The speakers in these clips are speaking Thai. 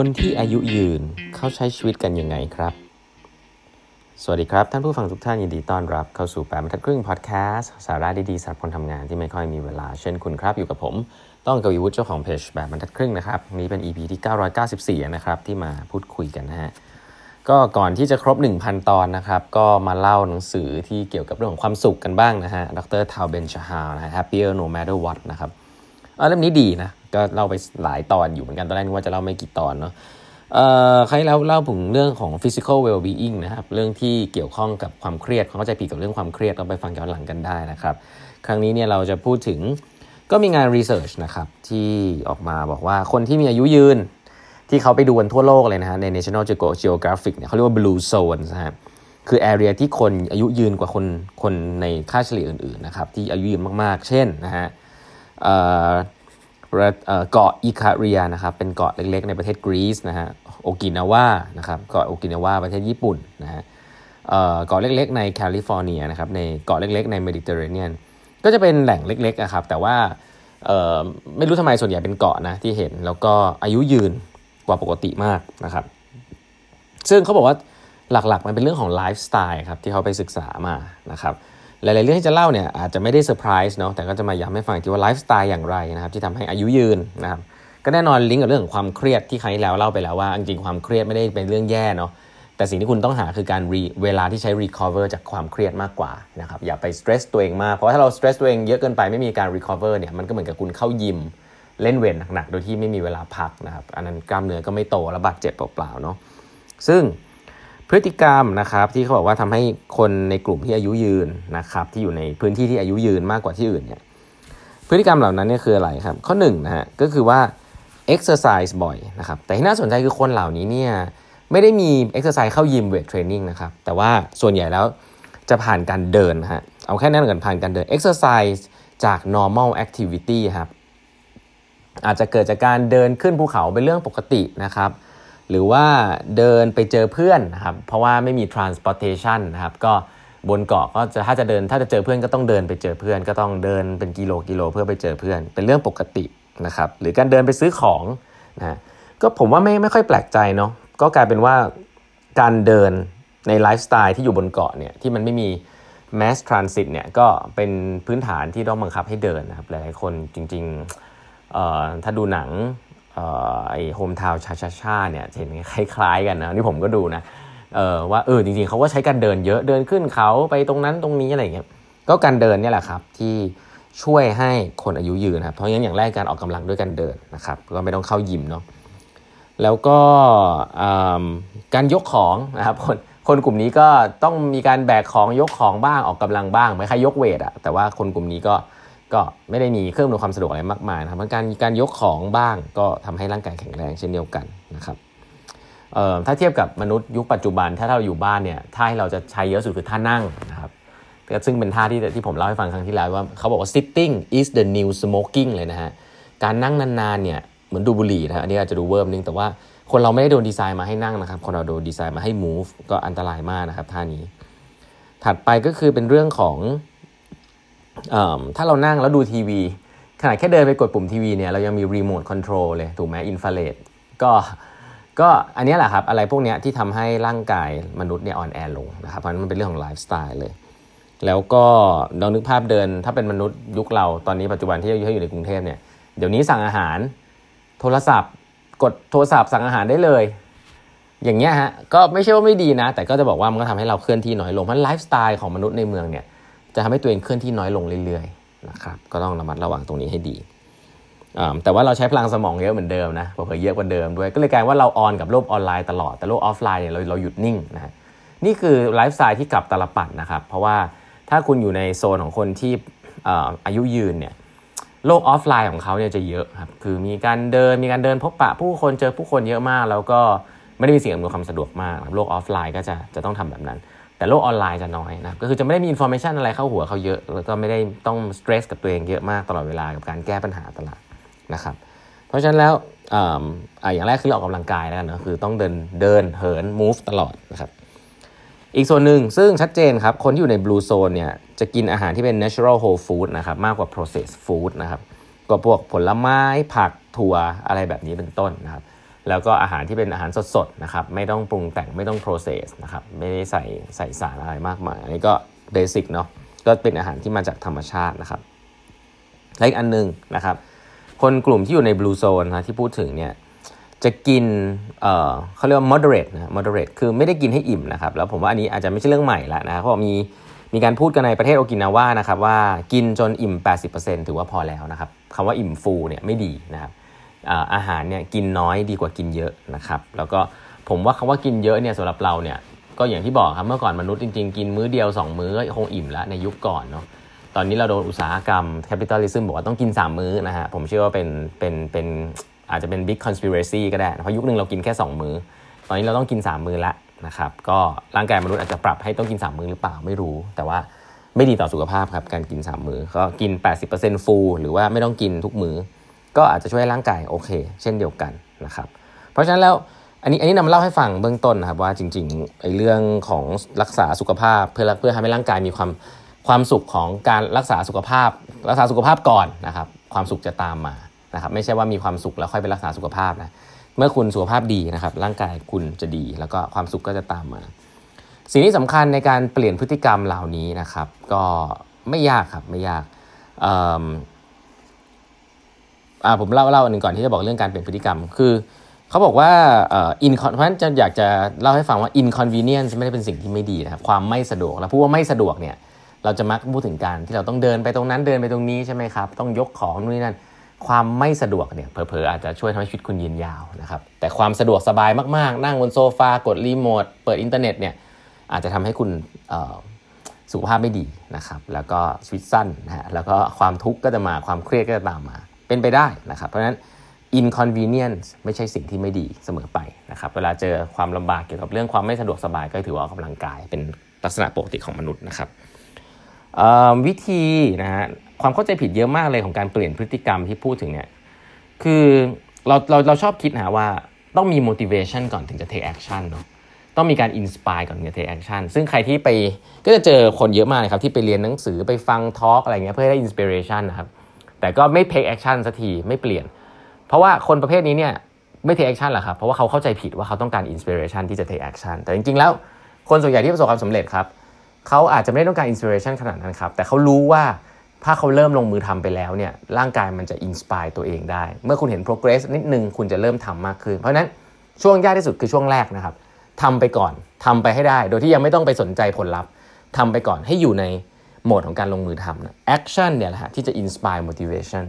คนที่อายุยืนเขาใช้ชีวิตกันยังไงครับ สวัสดีครับ ท่านผู้ฟังทุกท่านยินดีต้อนรับเข้าสู่แปดบรรทัดครึ่งพอดแคสต์สาระดีๆสำหรับคนทำงานที่ไม่ค่อยมีเวลาเช่นคุณครับอยู่กับผม ต้องกวีวุฒิเจ้าของเพจแบบบรรทัดครึ่งนะครับนี้เป็น EP ที่ 994 นะครับที่มาพูดคุยกันนะฮะก็ก่อนที่จะครบ 1,000 ตอนนะครับ ก็มาเล่าหนังสือที่เกี่ยวกับเรื่องของความสุขกันบ้างนะฮะดรทาวเบนชาฮาวนะฮะ Happier No Matter What นะครับเล่มนี้ดีนะ ก็เล่าไปหลายตอนอยู่เหมือนกันตอนแรกนึกว่าจะเล่าไม่กี่ตอนเนาะเอ่อใครเล่าเล่าถึงเรื่องของ physical well being นะครับเรื่องที่เกี่ยวข้องกับความเครียดความเข้าใจผิดกับเรื่องความเครียดเราไปฟังย้อนหลังกันได้นะครับ ครั้งนี้เนี่ยเราจะพูดถึงก็มีงาน research นะครับที่ออกมาบอกว่าคนที่มีอายุยืนที่เขาไปดูกันทั่วโลกเลยนะฮะใน National Geographic เนี่ยเขาเรียกว่า blue zone นะฮะคือ area ที่คนอายุยืนกว่าคนคนในค่าเฉลี่ยอื่นๆนะครับที่อายุยืนมากๆ เช่นนะฮะ เกาะอิคาเรียนะครับเป็นเกาะเล็กๆ ในประเทศกรีซนะฮะโอกินาวานะครับเกาะโอกินาวาประเทศญี่ปุ่นนะฮะเกาะเล็กๆ ในแคลิฟอร์เนียนะครับในเกาะเล็กๆ ในเมดิเตอร์เรเนียนก็จะเป็นแหล่งเล็กๆนะครับแต่ว่าไม่รู้ทำไมส่วนใหญ่เป็นเกาะนะที่เห็นแล้วก็อายุยืนกว่าปกติมากนะครับ ซึ่งเขาบอกว่าหลักๆมันเป็นเรื่องของไลฟ์สไตล์ครับที่เขาไปศึกษามานะครับ หลายๆเรื่องที่จะเล่าเนี่ยอาจจะไม่ได้เซอร์ไพรส์เนาะแต่ก็จะมาย้ำให้ฟังที่ว่าไลฟ์สไตล์อย่างไรนะครับที่ทำให้อายุยืนนะครับก็แน่นอนลิงก์กับเรื่องของความเครียดที่ครั้งที่แล้วเล่าไปแล้วว่าจริงๆความเครียดไม่ได้เป็นเรื่องแย่เนาะแต่สิ่งที่คุณต้องหาคือการเวลาที่ใช้ recover จากความเครียดมากกว่านะครับอย่าไป stress ตัวเองมาก เพราะถ้าเรา stress ตัวเองเยอะเกินไปไม่มีการ recover เนี่ยมันก็เหมือนกับคุณเข้ายิมเล่นเวทหนักๆโดยที่ไม่มีเวลาพักนะครับอันนั้นกล้ามเนื้อก็ไม่โตและบาดเจ็บเปล่าๆเนาะซึ่ง พฤติกรรมนะครับที่เขาบอกว่าทำให้คนในกลุ่มที่อายุยืนนะครับที่อยู่ในพื้นที่ที่อายุยืนมากกว่าที่อื่นเนี่ยพฤติกรรมเหล่านั้นเนี่ยคืออะไรครับ ข้อ1นนะฮะก็คือว่า exercise บ่อยนะครับแต่ที่น่าสนใจคือคนเหล่านี้เนี่ยไม่ได้มี exercise เข้ายิมเวทเทรนนิ่งนะครับแต่ว่าส่วนใหญ่แล้วจะผ่านการเดินฮะเอาแค่นั้นก่อนผ่านการเดิน exercise จาก normal activity ครับอาจจะเกิดจากการเดินขึ้นภูเขาเป็นเรื่องปกตินะครับ หรือว่าเดินไปเจอเพื่อนนะครับเพราะว่าไม่มี transportation นะครับก็บนเกาะก็จะถ้าจะเดินถ้าจะเจอเพื่อนก็ต้องเดินไปเจอเพื่อน ก็ต้องเดินเป็นกิโลกิโลเพื่อไปเจอเพื่อน เป็นเรื่องปกตินะครับหรือการเดินไปซื้อของนะก็ผมว่าไม่ไม่ค่อยแปลกใจเนาะก็กลายเป็นว่าการเดินในไลฟ์สไตล์ที่อยู่บนเกาะเนี่ยที่มันไม่มี mass transit เนี่ยก็เป็นพื้นฐานที่ต้องบังคับให้เดินนะครับหลายๆคนจริงๆถ้าดูหนัง ไอโฮมทาวชาชาชาเนี่ยเห็นคล้ายๆกันนะนี่ผมก็ดูนะเออว่าเออจริงๆเขาก็ใช้การเดินเยอะเดินขึ้นเขาไปตรงนั้นตรงนี้อะไรเงี้ยก็การเดินเนี่ยแหละครับที่ช่วยให้คนอายุยืนครับเพราะงั้นอย่างแรกการออกกำลังด้วยการเดินนะครับก็ไม่ต้องเข้ายิมเนาะแล้วก็การยกของนะครับคนคนกลุ่มนี้ก็ต้องมีการแบกของยกของบ้างออกกำลังบ้างไม่ใครยกเวทอะแต่ว่าคนกลุ่มนี้ก็ ก็ไม่ได้มีเครื่องมือความสะดวกอะไรมากมายนะครับการการยกของบ้างก็ทำให้ร่างกายแข็งแรงเช่นเดียวกันนะครับถ้าเทียบกับมนุษย์ยุคปัจจุบันถ้าเราอยู่บ้านเนี่ยท่าที่เราจะใช้เยอะสุดคือท่านั่งนะครับซึ่งเป็นท่าที่ที่ผมเล่าให้ฟังครั้งที่แล้วว่าเขาบอกว่า sitting is the new smoking เลยนะฮะการนั่งนานๆเนี่ยเหมือนดูบุหรี่นะอันนี้อาจจะดูเวิร์มนึงแต่ว่าคนเราไม่ได้โดนดีไซน์มาให้นั่งนะครับ คนเราโดนดีไซน์มาให้ move ก็อันตรายมากนะครับท่านี้ ถัดไปก็คือเป็นเรื่องของ ถ้าเรานั่งแล้วดูทีวี ขนาดแค่เดินไปกดปุ่มทีวีเนี่ยเรายังมีรีโมทคอนโทรลเลยถูกไหมอินฟราเรดก็ก็อันนี้แหละครับ อะไรพวกนี้ที่ทำให้ร่างกายมนุษย์เนี่ยอ่อนแอลงนะครับเพราะมันเป็นเรื่องของไลฟ์สไตล์เลย แล้วก็ลองนึกภาพเดินถ้าเป็นมนุษย์ยุคเราตอนนี้ปัจจุบันที่เราอยู่ในกรุงเทพเนี่ยเดี๋ยวนี้สั่งอาหารโทรศัพท์ กดโทรศัพท์สั่งอาหารได้เลย อย่างเงี้ยฮะก็ไม่ใช่ว่าไม่ดีนะ แต่ก็จะบอกว่ามันก็ทำให้เราเคลื่อนที่น้อยลงเพราะไลฟ์สไตล์ของมนุษย์ในเมืองเนี่ย จะทำให้ตัวเองเคลื่อนที่น้อยลงเรื่อยๆนะครับก็ต้องระมัดระวังตรงนี้ให้ดี แต่ว่าเราใช้พลังสมองเยอะเหมือนเดิมนะเผลอเยอะกว่าเดิมด้วย ก็เลยกลายว่าเรา on กับโลกออนไลน์ตลอด แต่โลกออฟไลน์เนี่ยเราเราหยุดนิ่งนะนี่คือไลฟ์สไตล์ที่กลับตาลปัตรนะครับ เพราะว่าถ้าคุณอยู่ในโซนของคนที่อายุยืนเนี่ยโลกออฟไลน์ของเขาเนี่ยจะเยอะครับ คือมีการเดิน มีการเดินพบปะผู้คนเจอผู้คนเยอะมาก แล้วก็ไม่ได้มีสิ่งอำนวยความสะดวกมาก โลกออฟไลน์ก็จะจะต้องทำแบบนั้น แต่โลกออนไลน์จะน้อยนะก็คือจะไม่ได้มี information อะไรเข้าหัวเขาเยอะ แล้วก็ไม่ได้ต้อง stress กับตัวเองเยอะมากตลอดเวลากับการแก้ปัญหาตลอดนะครับ เพราะฉะนั้นแล้วอ่าอย่างแรกคือออกกำลังกายแล้วกันนะคือต้องเดินเดินเหิน move ตลอดนะครับอีกส่วนหนึ่งซึ่งชัดเจนครับ คนที่อยู่ในบลูโซนเนี่ยจะกินอาหารที่เป็น natural whole food นะครับมากกว่า processed food นะครับก็พวกผลไม้ผักถั่วอะไรแบบนี้เป็นต้นนะครับ แล้วก็อาหารที่เป็นอาหารสดๆนะครับไม่ต้องปรุงแต่งไม่ต้อง process นะครับไม่ได้ใส่ใส่สารอะไรมากมายอันนี้ก็เบสิกเนาะก็เป็นอาหารที่มาจากธรรมชาตินะครับและอีกอันนึงนะครับคนกลุ่มที่อยู่ใน blue zone นะที่พูดถึงเนี่ยจะกินเอ่อเขาเรียกว่า moderate นะ moderate คือไม่ได้กินให้อิ่มนะครับ แล้วผมว่าอันนี้อาจจะไม่ใช่เรื่องใหม่ละนะเพราะมีมีการพูดกันในประเทศโอกินาว่านะครับว่ากินจนอิ่ม 80%ถือว่าพอแล้วนะครับคำว่าอิ่ม full เนี่ยไม่ดีนะครับ อาหารเนี่ยกินน้อยดีกว่ากินเยอะนะครับ แล้วก็ผมว่าคำว่ากินเยอะเนี่ยสำหรับเราเนี่ยก็อย่างที่บอกครับเมื่อก่อนมนุษย์จริงๆ กินมื้อเดียว 2 มื้อก็คงอิ่มแล้วในยุคก่อนเนาะตอนนี้เราโดนอุตสาหกรรม capitalism บอกว่าต้องกิน 3 มื้อนะฮะผมเชื่อว่าเป็นเป็นเป็นอาจจะเป็น big conspiracy ก็ได้เพราะยุคนึงเรากินแค่ 2 มื้อ ตอนนี้เราต้องกิน 3 มื้อละนะครับก็ร่างกายมนุษย์อาจจะปรับให้ต้องกิน 3 มื้อหรือเปล่าไม่รู้ แต่ว่าไม่ดีต่อสุขภาพครับการกิน 3 มื้อก็กิน 80%ฟูหรือว่าไม่ต้องกินทุกมื้อ ก็อาจจะช่วยร่างกายโอเค เช่นเดียวกันนะครับ เพราะฉะนั้นแล้วอันนี้อันนี้นำมาเล่าให้ฟังเบื้องต้นนะครับว่าจริงๆไอ้เรื่องของรักษาสุขภาพเพื่อเพื่อทำให้ร่างกายมีความความสุขของการรักษาสุขภาพ รักษาสุขภาพก่อนนะครับความสุขจะตามมานะครับไม่ใช่ว่ามีความสุขแล้วค่อยไปรักษาสุขภาพนะเมื่อคุณสุขภาพดีนะครับร่างกายคุณจะดี แล้วก็ความสุขก็จะตามมา สิ่งที่สำคัญในการเปลี่ยนพฤติกรรมเหล่านี้นะครับ ก็ไม่ยากครับไม่ยาก อ่าผมเล่าเล่าอันหนึ่งก่อนที่จะบอกเรื่องการเปลี่ยนพฤติกรรม คือเขาบอกว่าเอ่อ in เพราะฉะนั้นจะอยากจะเล่าให้ฟังว่า inconvenience ไม่ได้เป็นสิ่งที่ไม่ดีนะครับความไม่สะดวกแล้วพูดว่าไม่สะดวกเนี่ยเราจะมักพูดถึงการที่เราต้องเดินไปตรงนั้นเดินไปตรงนี้ใช่ไหมครับต้องยกของนู่นนี่นั่นความไม่สะดวกเนี่ยเผลอๆอาจจะช่วยทำให้ชีวิตคุณยืนยาวนะครับแต่ความสะดวกสบายมากๆ นั่งบนโซฟากดรีโมทเปิดอินเทอร์เน็ตเนี่ยอาจจะทำให้คุณสุขภาพไม่ดีนะครับแล้วก็ชีวิตสั้นนะฮะแล้วก็ความทุกข์ก็จะมาความเครียดก็จะตามมา เป็นไปได้นะครับ เพราะฉะนั้น inconvenience ไม่ใช่สิ่งที่ไม่ดีเสมอไปนะครับ เวลาเจอความลำบากเกี่ยวกับเรื่องความไม่สะดวกสบายก็ถือว่าออกกำลังกายเป็นลักษณะปกติของมนุษย์นะครับวิธีนะฮะความเข้าใจผิดเยอะมากเลยของการเปลี่ยนพฤติกรรมที่พูดถึงเนี่ยคือเราเราเราชอบคิดนะว่าต้องมี motivation ก่อนถึงจะ take action เนาะต้องมีการ inspire ก่อนถึงจะ take action ซึ่งใครที่ไปก็จะเจอคนเยอะมากเลยครับที่ไปเรียนหนังสือไปฟังทอล์กอะไรเงี้ยเพื่อได้ inspiration นะครับ แต่ก็ไม่ take action สักทีไม่เปลี่ยน เพราะว่าคนประเภทนี้เนี่ยไม่ take action หรอกครับเพราะว่าเขาเข้าใจผิดว่าเขาต้องการ inspiration ที่จะ take action แต่จริงๆแล้วคนส่วนใหญ่ที่ประสบความสำเร็จครับเขาอาจจะไม่ได้ต้องการ inspiration ขนาดนั้นครับแต่เขารู้ว่าถ้าเขาเริ่มลงมือทำไปแล้วเนี่ยร่างกายมันจะ inspire ตัวเองได้ เมื่อคุณเห็น progress นิดนึงคุณจะเริ่มทำมากขึ้น เพราะฉะนั้นช่วงยากที่สุดคือช่วงแรกนะครับทำไปก่อนทำไปให้ได้ โดยที่ยังไม่ต้องไปสนใจผลลัพธ์ทำไปก่อนให้อยู่ใน โหมดของการลงมือทำนะ action เนี่ยแหละฮะที่จะ inspire motivation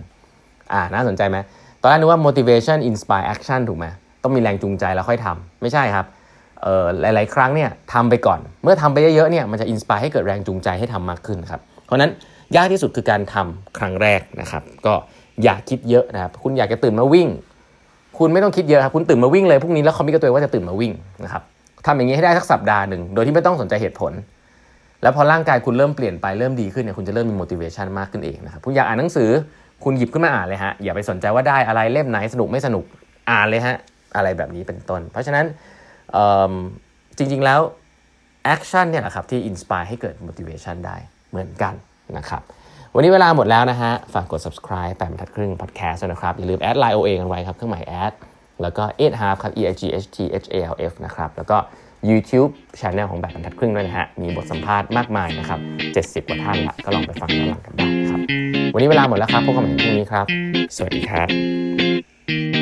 อ่าน่าสนใจไหมตอนแรกนึกว่า motivation inspire action ถูกไหมต้องมีแรงจูงใจแล้วค่อยทำไม่ใช่ครับเอ่อหลาย ๆ ครั้งเนี่ยทำไปก่อน เมื่อทำไปเยอะๆเนี่ยมันจะ inspire ให้เกิดแรงจูงใจให้ทำมากขึ้นครับ เพราะนั้นยากที่สุดคือการทำครั้งแรกนะครับ ก็อย่าคิดเยอะนะครับ คุณอยากจะตื่นมาวิ่ง คุณไม่ต้องคิดเยอะครับ คุณตื่นมาวิ่งเลยพรุ่งนี้แล้ว commit กับตัวเองว่าจะตื่นมาวิ่งนะครับทำอย่างนี้ให้ได้สักสัปดาห์หนึ่งโดยที่ไม่ต้องสนใจเหตุผล แล้วพอร่างกายคุณเริ่มเปลี่ยนไปเริ่มดีขึ้นเนี่ยคุณจะเริ่มมี motivation มากขึ้นเองนะครับคุณอยากอ่านหนังสือคุณหยิบขึ้นมาอ่านเลยฮะอย่าไปสนใจว่าได้อะไรเล่มไหนสนุกไม่สนุกอ่านเลยฮะอะไรแบบนี้เป็นต้น เพราะฉะนั้นจริงๆแล้ว action เนี่ยแหละครับที่ inspire ให้เกิด motivation ได้เหมือนกันนะครับวันนี้เวลาหมดแล้วนะฮะ ฝากกด subscribe แปดบรรทัดครึ่ง podcast นะครับ อย่าลืมแอดไลน์ OA กันไว้ครับ เครื่องหมายแอด แล้วก็ eight half ครับ e i g h t h a l f นะครับ แล้วก็ YouTube Channel ของแปดบรรทัดครึ่งด้วยนะฮะ มีบทสัมภาษณ์มากมายนะครับ 70 กว่าท่านละ ก็ลองไปฟังย้อนหลังกันได้ครับ วันนี้เวลาหมดแล้วครับ พบกันใหม่พรุ่งนี้ครับ สวัสดีครับ